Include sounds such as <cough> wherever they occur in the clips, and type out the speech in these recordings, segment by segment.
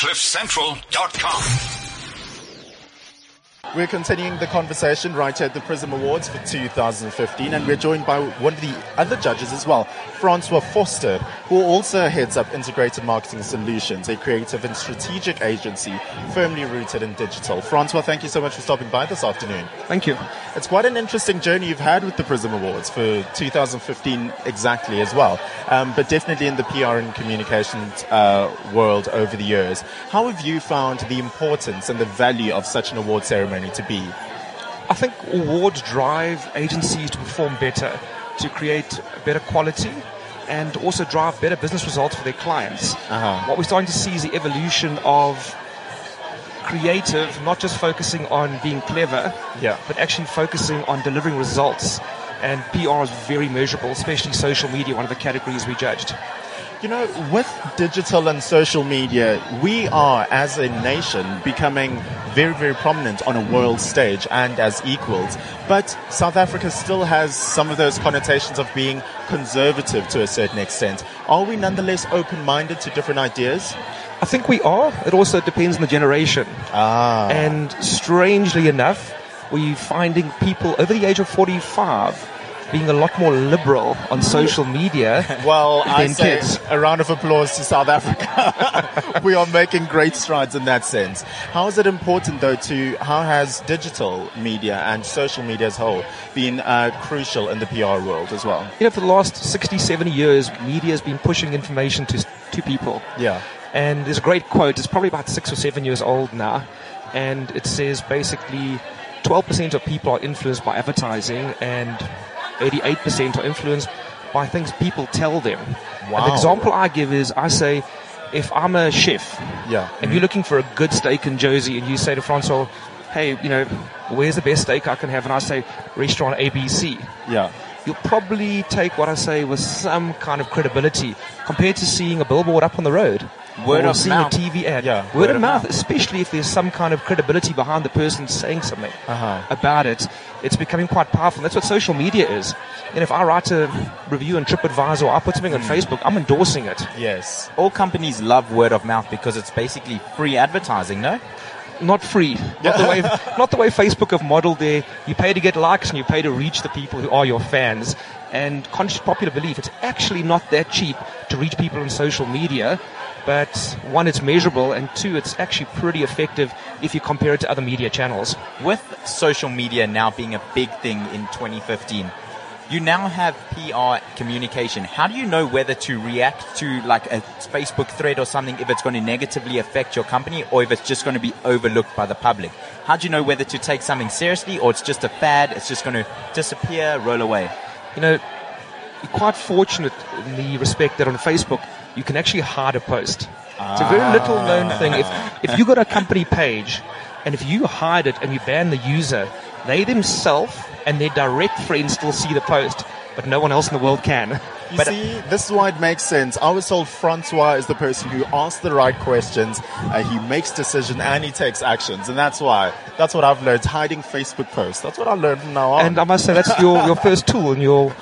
CliffCentral.com. We're continuing the conversation right here at the Prism Awards for 2015, and we're joined by one of the other judges as well, Francois Foster, who also heads up Integrated Marketing Solutions, a creative and strategic agency firmly rooted in digital. Francois, thank you so much for stopping by this afternoon. Thank you. It's quite an interesting journey you've had with the Prism Awards for 2015 exactly as well, um, but definitely in the PR and communications uh, world over the years. How have you found the importance and the value of such an award ceremony to be? I think awards drive agencies to perform better, to create better quality, and also drive better business results for their clients. Uh-huh. What we're starting to see is the evolution of creative, not just focusing on being clever, Yeah. but actually focusing on delivering results. And PR is very measurable, especially social media, one of the categories we judged. You know, with digital and social media, we are, as a nation, becoming very, very prominent on a world stage and as equals. But South Africa still has some of those connotations of being conservative to a certain extent. Are we nonetheless open minded to different ideas? I think we are. It also depends on the generation. Ah. And strangely enough, we're finding people over the age of 45 being a lot more liberal on social media. <laughs> Well, I say kids. a round of applause to South Africa. <laughs> we are making great strides in that sense. How is it important, though, to how has digital media and social media as a whole been uh, crucial in the PR world as well? You know, for the last 60, 70 years, media has been pushing information to, to people. Yeah. And there's a great quote, it's probably about six or seven years old now, and it says basically 12% of people are influenced by advertising and 88% are influenced by things people tell them. Wow. the example I give is I say, if I'm a chef Yeah. and you're mm-hmm. looking for a good steak in Jozi and you say to Francois, hey, you know, where's the best steak I can have? And I say, restaurant ABC Yeah. you'll probably take what I say with some kind of credibility compared to seeing a billboard up on the road. Word or of seeing mouth. a TV ad. Yeah, word, of, mouth, especially if there's some kind of credibility behind the person saying something Uh-huh. about it. It's becoming quite powerful. That's what social media is. And if I write a review on TripAdvisor or I put something on Hmm. Facebook, I'm endorsing it. Yes. All companies love word of mouth because it's basically free advertising, no? Not free. <laughs> Not the way not the way Facebook have modeled there. You pay to get likes and you pay to reach the people who are your fans. And to popular belief, it's actually not that cheap to reach people on social media. But one, it's measurable, and two, it's actually pretty effective if you compare it to other media channels. With social media now being a big thing in 2015, you now have PR communication. How do you know whether to react to like a Facebook thread or something if it's going to negatively affect your company or if it's just going to be overlooked by the public? How do you know whether to take something seriously or it's just a fad, it's just going to disappear, roll away? You know, you're quite fortunate in the respect that on Facebook, you can actually hide a post. It's a very little known thing. If, if you got a company page and if you hide it and you ban the user, they themselves and their direct friends still see the post, but no one else in the world can. You <laughs> But see, this is why it makes sense. I was told Francois is the person who asks the right questions, uh, he makes decisions, and he takes actions, and that's why. That's what I've learned. Hiding Facebook posts. That's what I learned from now on. and I must say that's your, your <laughs> first tool in your,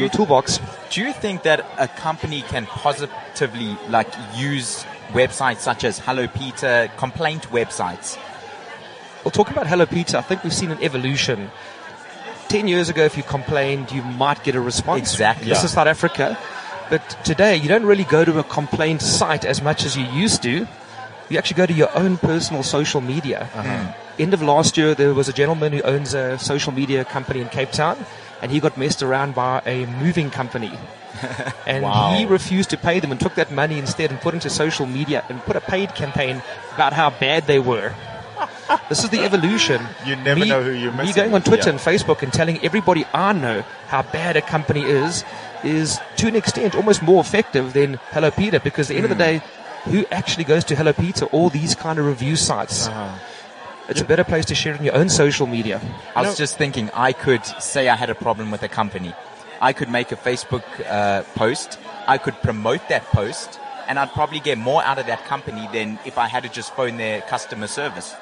your toolbox. Do you think that a company can positively like use websites such as Hello Peter, complaint websites? Well, talking about Hello Peter, I think we've seen an evolution. Ten years ago, if you complained, you might get a response. Exactly. This Yeah. is South Africa. But today, you don't really go to a complaint site as much as you used to. You actually go to your own personal social media. Uh-huh. End of last year, there was a gentleman who owns a social media company in Cape Town, and he got messed around by a moving company. <laughs> and Wow. he refused to pay them and took that money instead and put into social media and put a paid campaign about how bad they were. <laughs> This is the evolution. You never know who you're Me missing. going on Twitter Yeah. and Facebook and telling everybody I know how bad a company is, is to an extent almost more effective than Hello Peter because at the end of the Hmm. day, who actually goes to Hello Peter or these kind of review sites? Uh-huh. It's a better place to share it on your own social media. I was know- just thinking, I could say I had a problem with a company. I could make a Facebook uh, post. I could promote that post, and I'd probably get more out of that company than if I had to just phone their customer service.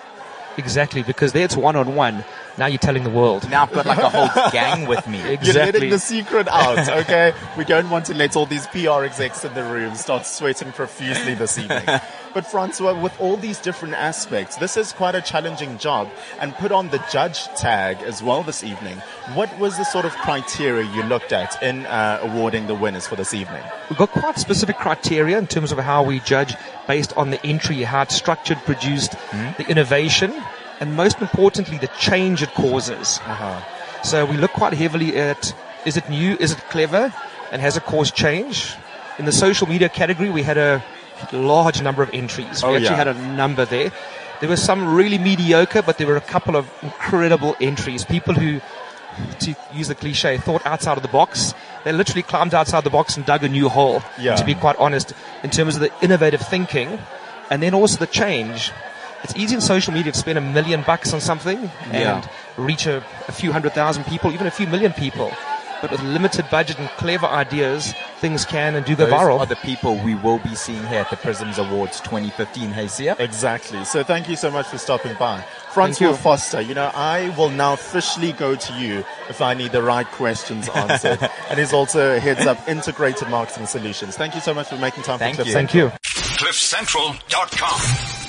Exactly, because there it's one on one. Now you're telling the world. Now I've got like a whole <laughs> gang with me. You're Exactly. letting the secret out, okay? we don't want to let all these PR execs in the room start sweating profusely this evening. <laughs> But Francois, with all these different aspects, this is quite a challenging job and put on the judge tag as well this evening. What was the sort of criteria you looked at in uh, awarding the winners for this evening? We've got quite specific criteria in terms of how we judge based on the entry, how it's structured, produced, the innovation, and most importantly, the change it causes. Uh-huh. So we look quite heavily at is it new, is it clever, and has it caused change? In the social media category, we had a large number of entries. We Oh, actually yeah. had a number there. There were some really mediocre, but there were a couple of incredible entries. People who, to use the cliche, thought outside of the box. They literally climbed outside the box and dug a new hole. Yeah. To be quite honest, in terms of the innovative thinking, and then also the change. It's easy in social media to spend a million bucks on something Yeah. and reach a, a few hundred thousand people, even a few million people. But with limited budget and clever ideas, things can and do go Those viral. are the people we will be seeing here at the Prisms Awards 2015. Hey, Sia? Exactly. So thank you so much for stopping by. Francois you. Foster, you know, I will now officially go to you if I need the right questions answered. <laughs> and he's also heads up integrated marketing solutions. Thank you so much for making time Thank for Cliff you. Thank you. CliffCentral.com.